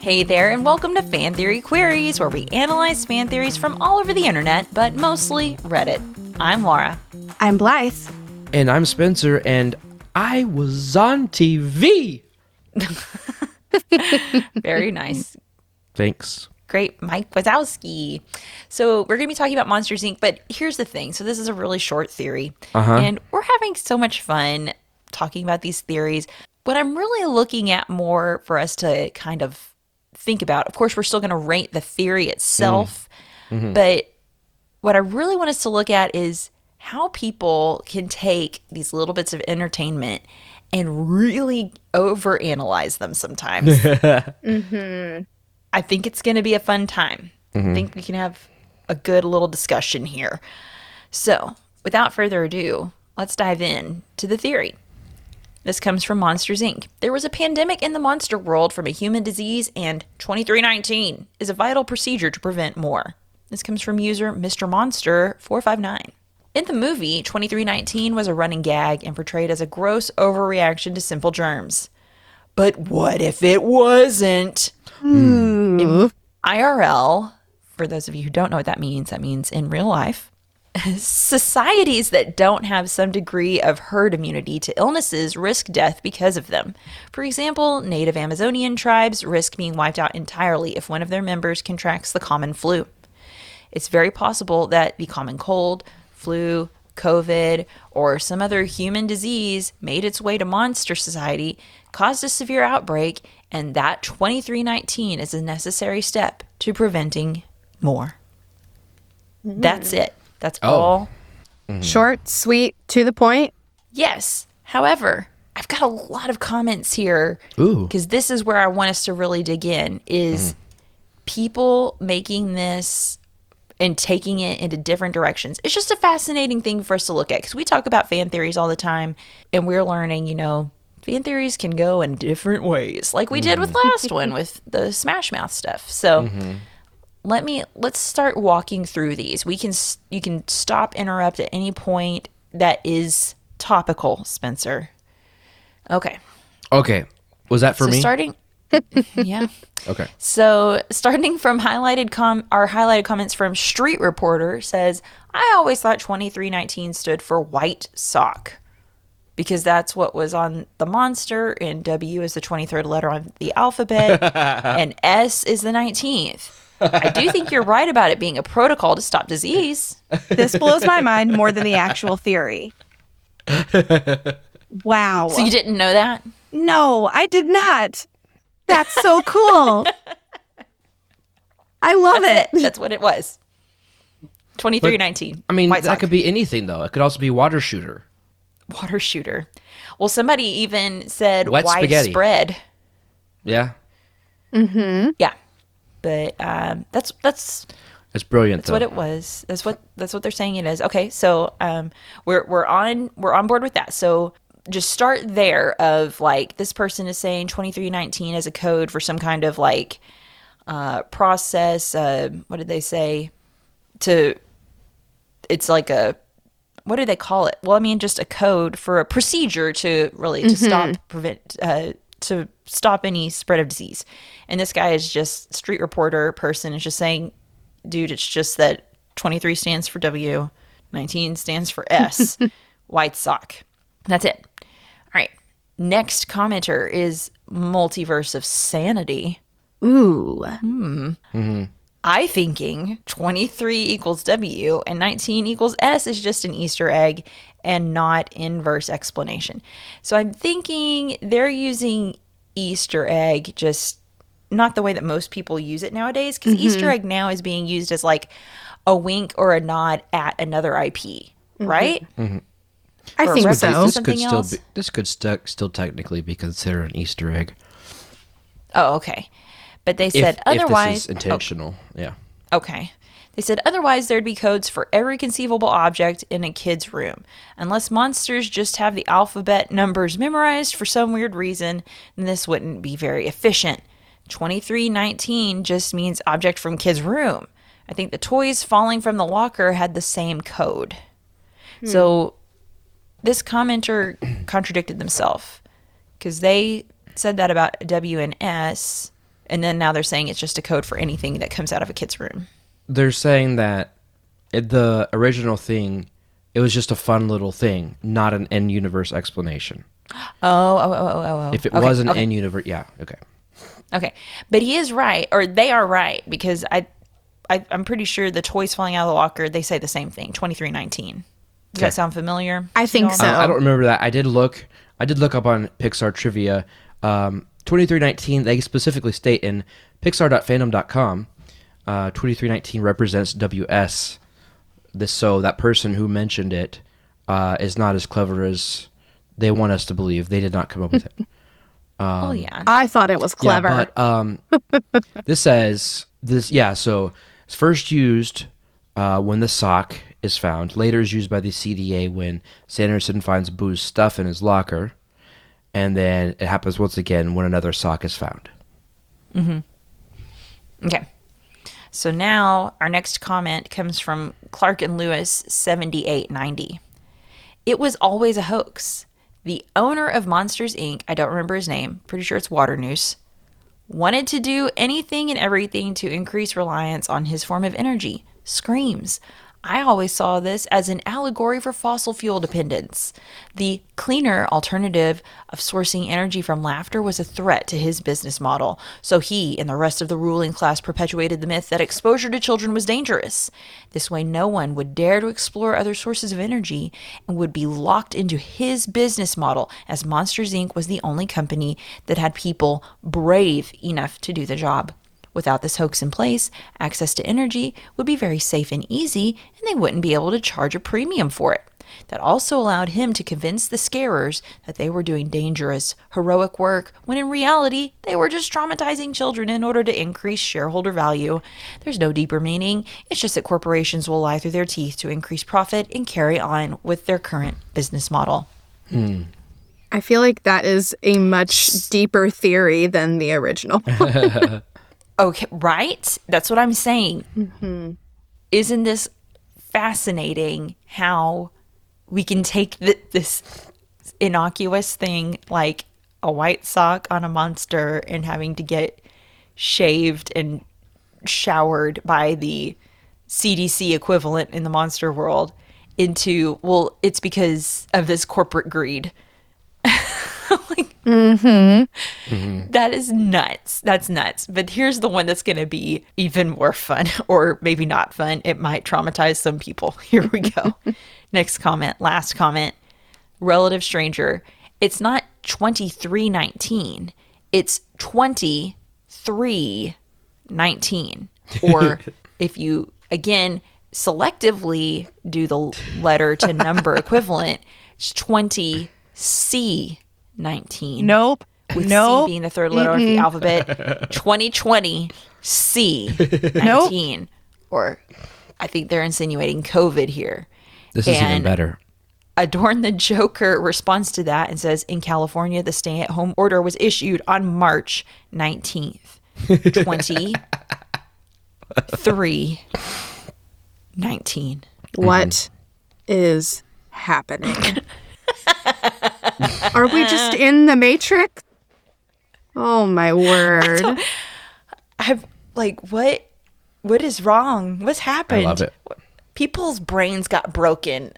Hey there, and welcome to Fan Theory Queries, where we analyze fan theories from all over the internet, but mostly Reddit. I'm Laura. I'm Blythe. And I'm Spencer, and I was on TV. Very nice. Thanks. Great, Mike Wazowski. So we're going to be talking about Monsters Inc., but here's the thing. So this is a really short theory, uh-huh. and we're having so much fun talking about these theories. What I'm really looking at more for us to kind of think about, of course, we're still going to rate the theory itself, mm. mm-hmm. but what I really want us to look at is how people can take these little bits of entertainment and really overanalyze them sometimes. Mm-hmm. I think it's going to be a fun time. I mm-hmm. think we can have a good little discussion here. So, without further ado, let's dive in to the theory. This comes from Monsters Inc. There was a pandemic in the monster world from a human disease, and 2319 is a vital procedure to prevent more. This comes from user Mr. Monster 459. In the movie, 2319 was a running gag and portrayed as a gross overreaction to simple germs. But what if it wasn't? Hmm. In IRL, for those of you who don't know what that means, that means in real life. Societies that don't have some degree of herd immunity to illnesses risk death because of them. For example, native Amazonian tribes risk being wiped out entirely if one of their members contracts the common flu. It's very possible that the common cold, flu, COVID, or some other human disease made its way to monster society, caused a severe outbreak, and that 2319 is a necessary step to preventing more. That's mm. it. That's oh. all. Mm-hmm. Short, sweet, to the point. Yes. However, I've got a lot of comments here because this is where I want us to really dig in is mm-hmm. people making this and taking it into different directions. It's just a fascinating thing for us to look at because we talk about fan theories all the time and we're learning, you know, fan theories can go in different ways, like we did with mm-hmm. last one with the Smash Mouth stuff. So mm-hmm. let me let's start walking through these. We can you can stop interrupt at any point that is topical, Spencer. Okay. Okay. Was that for so me? starting yeah. okay. So, starting from highlighted com our highlighted comments from Street Reporter says, "I always thought 2319 stood for white sock because that's what was on the monster and W is the 23rd letter on the alphabet and S is the 19th." I do think you're right about it being a protocol to stop disease. This blows my mind more than the actual theory. Wow. So you didn't know that? no, I did not. That's so cool. I love it. That's what it was. 2319. I mean, white that sock. could be anything, though. It could also be water shooter. Water shooter. Well, somebody even said Wet spaghetti. widespread. Yeah. Yeah, but um, that's that's That's brilliant, that's though. what it was. That's what that's what they're saying it is. Okay, so um, we're we're on we're on board with that. So just start there. Of like this person is saying twenty three nineteen as a code for some kind of like uh, process. Uh, what did they say? To it's like a what do they call it? Well, I mean, just a code for a procedure to really to mm-hmm. stop prevent uh, to stop any spread of disease. And this guy is just street reporter person is just saying, dude, it's just that twenty three stands for W, nineteen stands for S, white sock. That's it. All right. Next commenter is multiverse of sanity. Ooh. Hmm. Mm-hmm. I thinking 23 equals W and 19 equals S is just an Easter egg and not inverse explanation. So I'm thinking they're using Easter egg just not the way that most people use it nowadays because mm-hmm. Easter egg now is being used as like a wink or a nod at another IP, mm-hmm. right? Mm-hmm. I Or think so. This something could still be. This could st- still technically be considered an Easter egg. Oh, okay. But they said if otherwise. this is oh. intentional. Yeah. Okay. They said otherwise there'd be codes for every conceivable object in a kid's room. Unless monsters just have the alphabet numbers memorized for some weird reason, then this wouldn't be very efficient. 2319 just means object from kid's room. I think the toys falling from the locker had the same code. Hmm. So this commenter contradicted themselves because they said that about W and then now they're saying it's just a code for anything that comes out of a kid's room. They're saying that it, the original thing, it was just a fun little thing, not an in-universe explanation. Oh, oh, oh, oh, oh. If it Okay, was an okay. end universe, yeah, okay. Okay, but he is right, or they are right, because I, I I'm pretty sure the toys falling out of the locker. They say the same thing. Twenty three nineteen. Does Okay. that sound familiar? I think so. y'all? I don't remember that. I did look. I did look up on Pixar trivia. Um, Twenty three nineteen. They specifically state in Pixar.fandom.com. Uh, Twenty three nineteen represents WS. This so that person who mentioned it uh, is not as clever as they want us to believe. They did not come up with it. oh yeah. I thought it was clever. Yeah, but um, this says this. Yeah, so it's first used uh, when the sock is found. Later is used by the CDA when Sanderson finds Boo's stuff in his locker, and then it happens once again when another sock is found. Mm-hmm. Okay. So now our next comment comes from Clark and Lewis 7890. It was always a hoax. The owner of Monsters Inc., I don't remember his name, pretty sure it's Waternoose, wanted to do anything and everything to increase reliance on his form of energy screams. I always saw this as an allegory for fossil fuel dependence. The cleaner alternative of sourcing energy from laughter was a threat to his business model, so he and the rest of the ruling class perpetuated the myth that exposure to children was dangerous. This way, no one would dare to explore other sources of energy and would be locked into his business model, as Monsters Inc. was the only company that had people brave enough to do the job. Without this hoax in place, access to energy would be very safe and easy, and they wouldn't be able to charge a premium for it. That also allowed him to convince the scarers that they were doing dangerous, heroic work, when in reality, they were just traumatizing children in order to increase shareholder value. There's no deeper meaning, it's just that corporations will lie through their teeth to increase profit and carry on with their current business model. Hmm. I feel like that is a much deeper theory than the original. Okay, right? That's what I'm saying. Mm-hmm. Isn't this fascinating how we can take th- this innocuous thing like a white sock on a monster and having to get shaved and showered by the CDC equivalent in the monster world into, well, it's because of this corporate greed. Like, that is nuts. That's nuts. But here's the one that's going to be even more fun, or maybe not fun. It might traumatize some people. Here we go. Next comment, last comment. Relative stranger. It's not 2319, it's 2319. Or if you, again, selectively do the letter to number equivalent, it's 20C19 nope. with nope. C being the third letter of the alphabet. 2020 C 19. Or I think they're insinuating COVID here. This is even better. Adorn the Joker responds to that and says In California, the stay at home order was issued on March 19th. 23 19. What mm-hmm. is happening? Are we just in the Matrix? Oh my word. I've like what what is wrong? What's happened? love it. People's brains got broken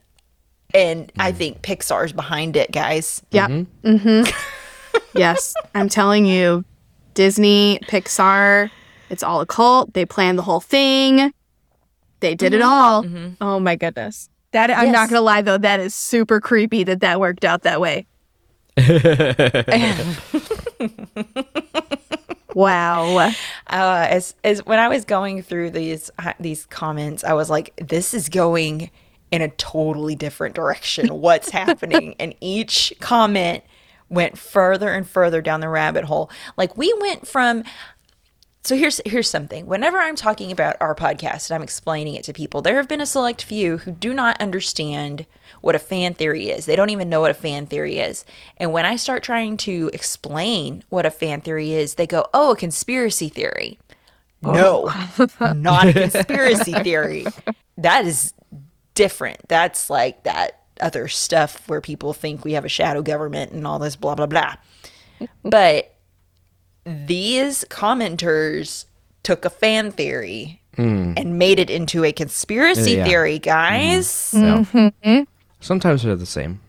and I mm. think Pixar's behind it, guys. Yeah. Mm-hmm. mm-hmm. yes. I'm telling you, Disney, Pixar, it's all a cult. They planned the whole thing. They did it mm-hmm. all. Mm-hmm. Oh my goodness. That I'm not gonna lie though, that is super creepy that that worked out that way. wow. uh, as as when I was going through these uh, these comments, I was like, "This is going in a totally different direction. What's happening?" And each comment went further and further down the rabbit hole. Like we went from. So here's here's something. Whenever I'm talking about our podcast and I'm explaining it to people, there have been a select few who do not understand what a fan theory is. They don't even know what a fan theory is. And when I start trying to explain what a fan theory is, they go, "Oh, a conspiracy theory." No, not a conspiracy theory. That is different. That's like that other stuff where people think we have a shadow government and all this blah blah blah. but these commenters took a fan theory hmm. and made it into a conspiracy Yeah. theory, guys. Mm-hmm. No. Mm-hmm. Sometimes they're the same.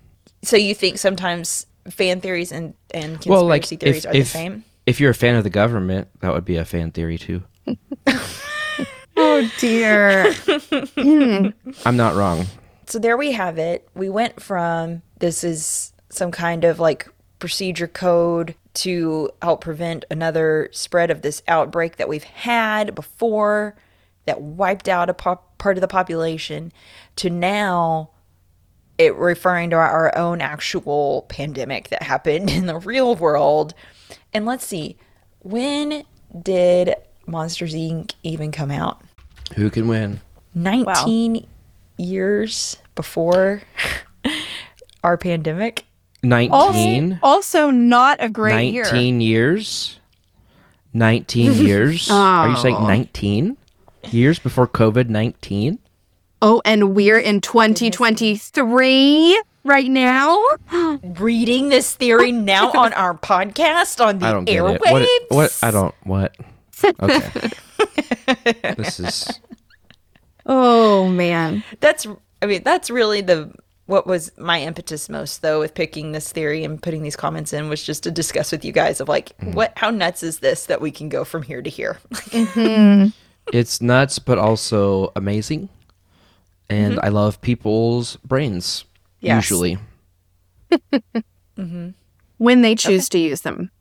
So you think sometimes fan theories and, and conspiracy Well, like theories if are the same? if you're a fan of the government, that would be a fan theory too. Oh dear. Hmm. I'm not wrong. So there we have it. We went from this is some kind of like procedure code to help prevent another spread of this outbreak that we've had before that wiped out a pop- part of the population to now it referring to our own actual pandemic that happened in the real world. And let's see, when did Monsters Inc. even come out? Who can win? 19 years before our pandemic. 19? Also, not a great year. 19 years? 19 years? Are you saying 19 years before COVID 19? Oh, and we're in 2023 right now. Reading this theory now on our podcast on the I don't get airwaves. it. What, what? I don't. What? Okay. this is. Oh man. That's I mean that's really the what was my impetus most though with picking this theory and putting these comments in was just to discuss with you guys of like mm-hmm. what how nuts is this that we can go from here to here. Mm-hmm. It's nuts, but also amazing. And mm-hmm. I love people's brains, Yes. usually. Mm-hmm. When they choose to use them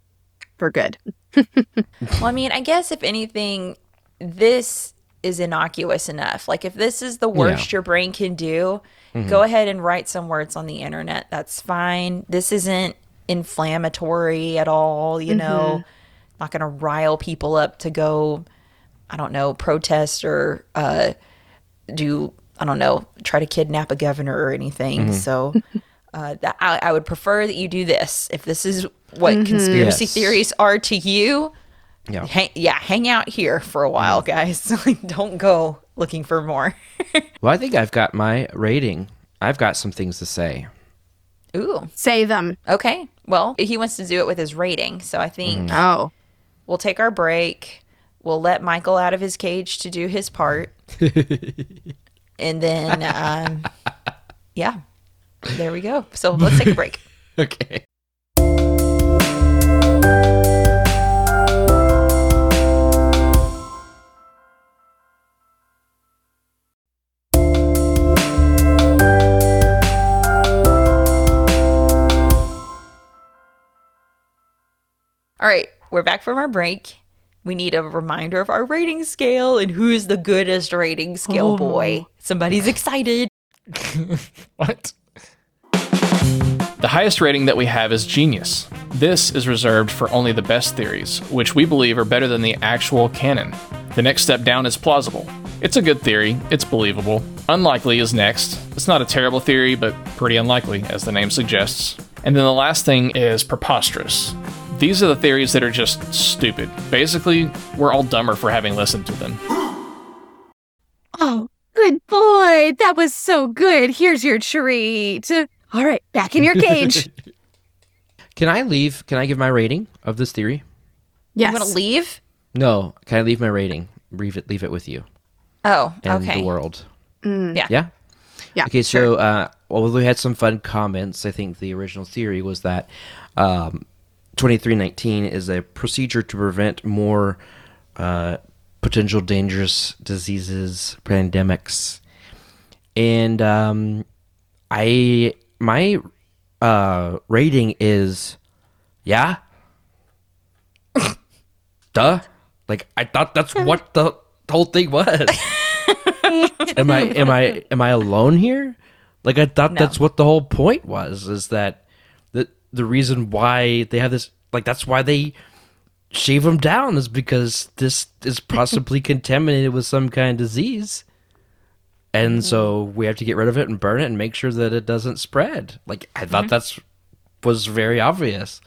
for good. Well, I mean, I guess if anything, this is innocuous enough. Like, if this is the worst your brain can do, mm-hmm. go ahead and write some words on the internet. That's fine. This isn't inflammatory at all, you know, not going to rile people up to go, I don't know, protest or uh, do, I don't know, try to kidnap a governor or anything. Mm-hmm. So. Uh, that I, I would prefer that you do this. If this is what mm-hmm. conspiracy Yes. theories are to you, Yeah. hang, yeah, hang out here for a while, mm-hmm. guys. Like, Don't go looking for more. Well, I think I've got my rating. I've got some things to say. Ooh, Say them. okay. Well, he wants to do it with his rating, so I think mm. Oh. we'll take our break. We'll let Michael out of his cage to do his part, and then, um, yeah, there we go. So let's take a break. Okay. All right, we're back from our break. We need a reminder of our rating scale and who's the goodest rating scale oh. boy. Somebody's excited. What? The highest rating that we have is Genius. This is reserved for only the best theories, which we believe are better than the actual canon. The next step down is plausible. It's a good theory, it's believable. Unlikely is next. It's not a terrible theory, but pretty unlikely, as the name suggests. And then the last thing is preposterous. These are the theories that are just stupid. Basically, we're all dumber for having listened to them. Oh, good boy. That was so good. Here's your treat. All right, back in your cage. Can I leave? Can I give my rating of this theory? yes. You want to leave? No. Can I leave my rating? Leave it. Leave it with you Oh, and okay. the world. Yeah. Yeah. Yeah, Okay. So, uh, well, we had some fun comments. I think the original theory was that um, 2319 is a procedure to prevent more uh, potential dangerous diseases, pandemics, and um, I my uh, rating is yeah. Duh. Like I thought that's what the whole thing was. am I am I am I alone here? Like I thought No. that's what the whole point was is that the the reason why they have this like that's why they shave them down is because this is possibly contaminated with some kind of disease. And so we have to get rid of it and burn it and make sure that it doesn't spread. Like I thought that's was very obvious.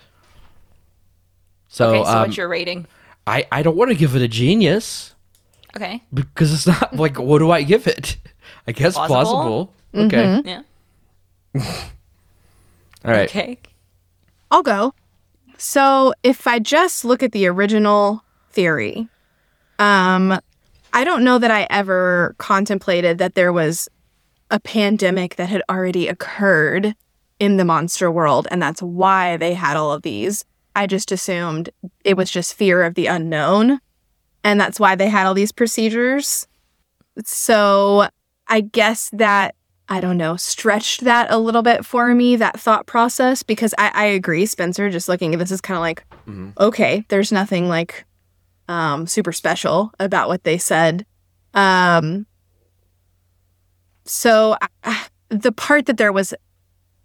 So, Okay, so um, what's your rating? I I don't want to give it a genius Okay. because it's not like what do I give it? I guess Plausible? plausible. Okay. Yeah. All right. Okay. I'll go. So if I just look at the original theory, um, I don't know that I ever contemplated that there was a pandemic that had already occurred in the monster world, and that's why they had all of these. I just assumed it was just fear of the unknown, and that's why they had all these procedures. So I guess that I don't know, stretched that a little bit for me, that thought process, because I, I agree, Spencer, just looking at this is kind of like, okay, there's nothing like um, super special about what they said. Um, so uh, the part that there was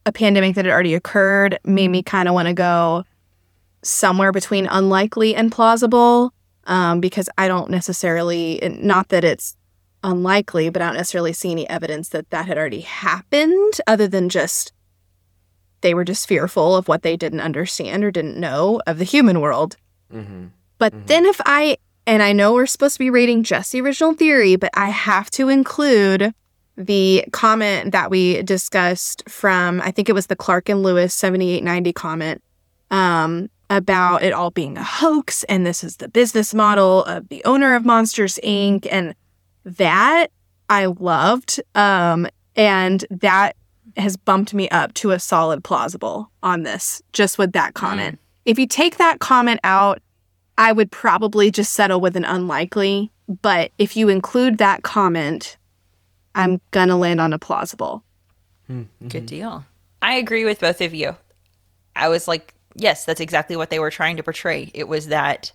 a pandemic that had already occurred made me kind of want to go somewhere between unlikely and plausible um, because I don't necessarily, not that it's unlikely, but I don't necessarily see any evidence that that had already happened other than just they were just fearful of what they didn't understand or didn't know of the human world. Mm-hmm. But then if I, and I know we're supposed to be rating just the original theory, but I have to include the comment that we discussed from, I think it was the Clark and Lewis 7890 comment um, about it all being a hoax and this is the business model of the owner of Monsters Inc. And that I loved. Um, and that has bumped me up to a solid plausible on this, just with that comment. If you take that comment out, I would probably just settle with an unlikely. But if you include that comment, I'm gonna land on a plausible. Good deal. I agree with both of you. I was like, yes, that's exactly what they were trying to portray. It was that,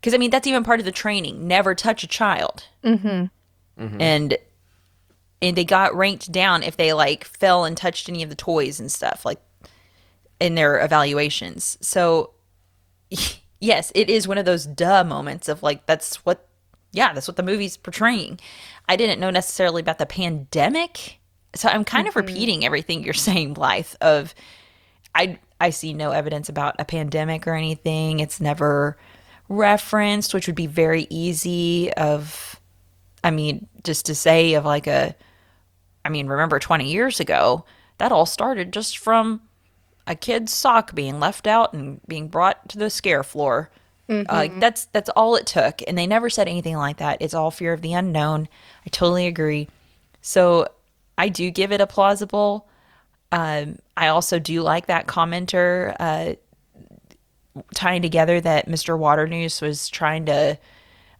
because I mean, that's even part of the training. Never touch a child. Mm-hmm. Mm-hmm. And and they got ranked down if they like fell and touched any of the toys and stuff like in their evaluations. So yes, it is one of those duh moments of like that's what yeah, that's what the movie's portraying. I didn't know necessarily about the pandemic. So I'm kind of mm-hmm. repeating everything you're saying, Blythe, of I I see no evidence about a pandemic or anything. It's never referenced, which would be very easy of I mean, just to say of like a I mean, remember 20 years ago, that all started just from a kid's sock being left out and being brought to the scare floor. Uh, like that's that's all it took, and they never said anything like that. It's all fear of the unknown. I totally agree. So I do give it a plausible. Um, I also do like that commenter uh, tying together that Mr. Waternoose was trying to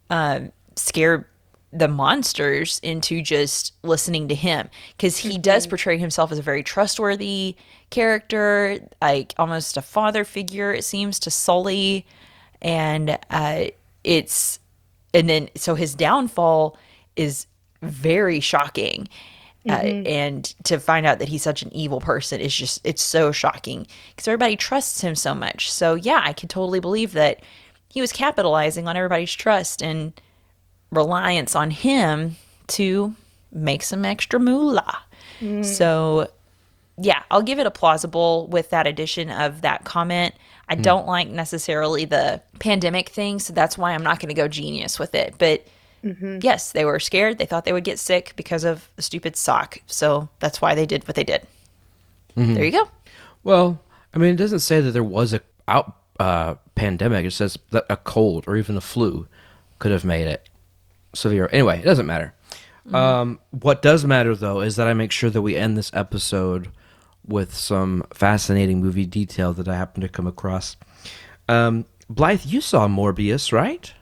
um, scare the monsters into just listening to him because he does portray himself as a very trustworthy character, like almost a father figure. It seems to Sully, and uh, it's and then so his downfall is very shocking. Uh, and to find out that he's such an evil person is just it's so shocking because everybody trusts him so much so yeah i can totally believe that he was capitalizing on everybody's trust and reliance on him to make some extra moolah. Mm. So, yeah, I'll give it a plausible with that addition of that comment. I mm. don't like necessarily the pandemic thing, so that's why I'm not going to go genius with it. But mm-hmm. yes, they were scared. They thought they would get sick because of the stupid sock. So that's why they did what they did. Mm-hmm. There you go. Well, I mean, it doesn't say that there was a out uh, pandemic. It says that a cold or even a flu could have made it severe. Anyway, it doesn't matter. Um, what does matter though is that I make sure that we end this episode with some fascinating movie detail that I happen to come across. Um, Blythe, you saw Morbius, right?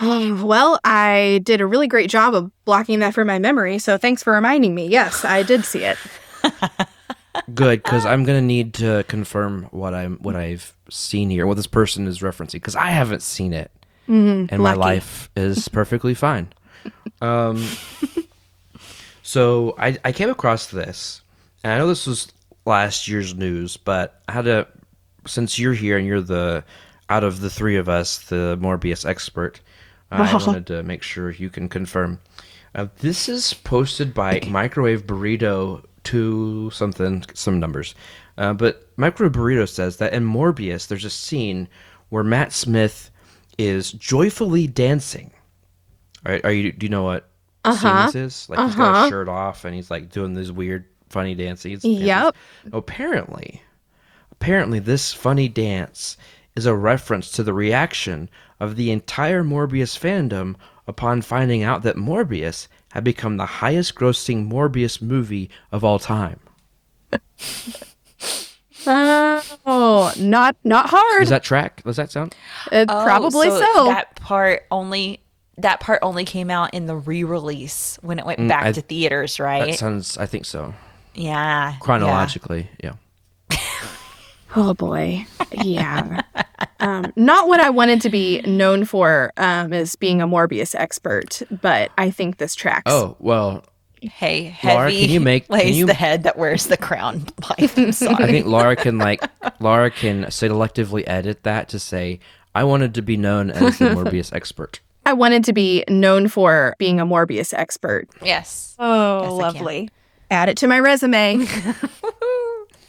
Well, I did a really great job of blocking that from my memory, so thanks for reminding me. Yes, I did see it. Good, because I'm gonna need to confirm what I'm what I've seen here, what this person is referencing, because I haven't seen it, and my life is perfectly fine. Um, so I I came across this, and I know this was last year's news, but I had to since you're here and you're the out of the three of us the Morbius expert, I wanted to make sure you can confirm. Uh, this is posted by Microwave Burrito to something, some numbers. Uh, but Microwave Burrito says that in Morbius, there's a scene where Matt Smith is joyfully dancing. Are, are you? Do you know what uh-huh. scene this is? Like he's got his uh-huh. shirt off and he's like doing these weird funny dancing. It's Yep. Apparently, apparently, this funny dance is a reference to the reaction of the entire Morbius fandom upon finding out that Morbius had become the highest grossing Morbius movie of all time. Oh, not not hard. Does that track? Does that sound? Uh, Oh, probably so. That part only that part only came out in the re-release when it went back I- to theaters, right? That sounds, I think so. yeah. Chronologically, yeah. Oh boy. Yeah. um, not what I wanted to be known for um, as being a Morbius expert, but I think this tracks. Oh, well, Yeah. Hey, heavy Laura, can you make- can lays you- the head that wears the crown. Life. I'm sorry. I think Laura can like Laura can selectively edit that to say I wanted to be known as the Morbius expert. I wanted to be known for being a Morbius expert. yes. Oh, Yes, lovely. Add it to my resume.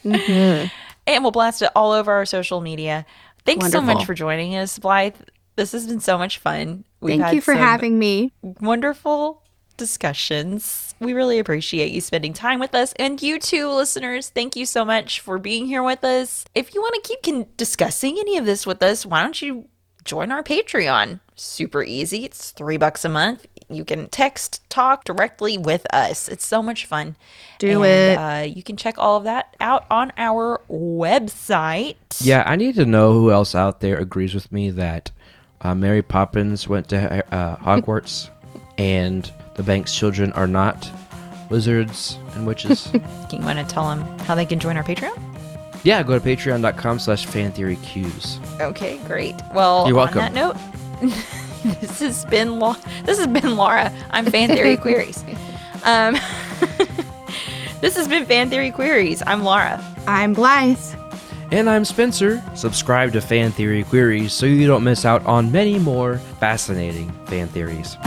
Mm-hmm. And we'll blast it all over our social media. Thanks so much for joining us, Blythe. This has been so much fun. We've Thank you for some having me. wonderful discussions. We really appreciate you spending time with us. And you too, listeners, thank you so much for being here with us. If you want to keep con- discussing any of this with us, why don't you join our Patreon? Super easy. It's three bucks a month. You can text, talk directly with us. It's so much fun. Do And, it. Uh, you can check all of that out on our website. Yeah, I need to know who else out there agrees with me that uh, Mary Poppins went to uh, Hogwarts and the Banks children are not wizards and witches. Do you want to tell them how they can join our Patreon? yeah, go to patreon.com slash fantheoryqs. Okay, great. Well, You're on welcome. that note, this has been La- this has been Laura. I'm Fan Theory Queries. Um, this has been Fan Theory Queries. I'm Laura. I'm Blythe. And I'm Spencer. Subscribe to Fan Theory Queries so you don't miss out on many more fascinating fan theories.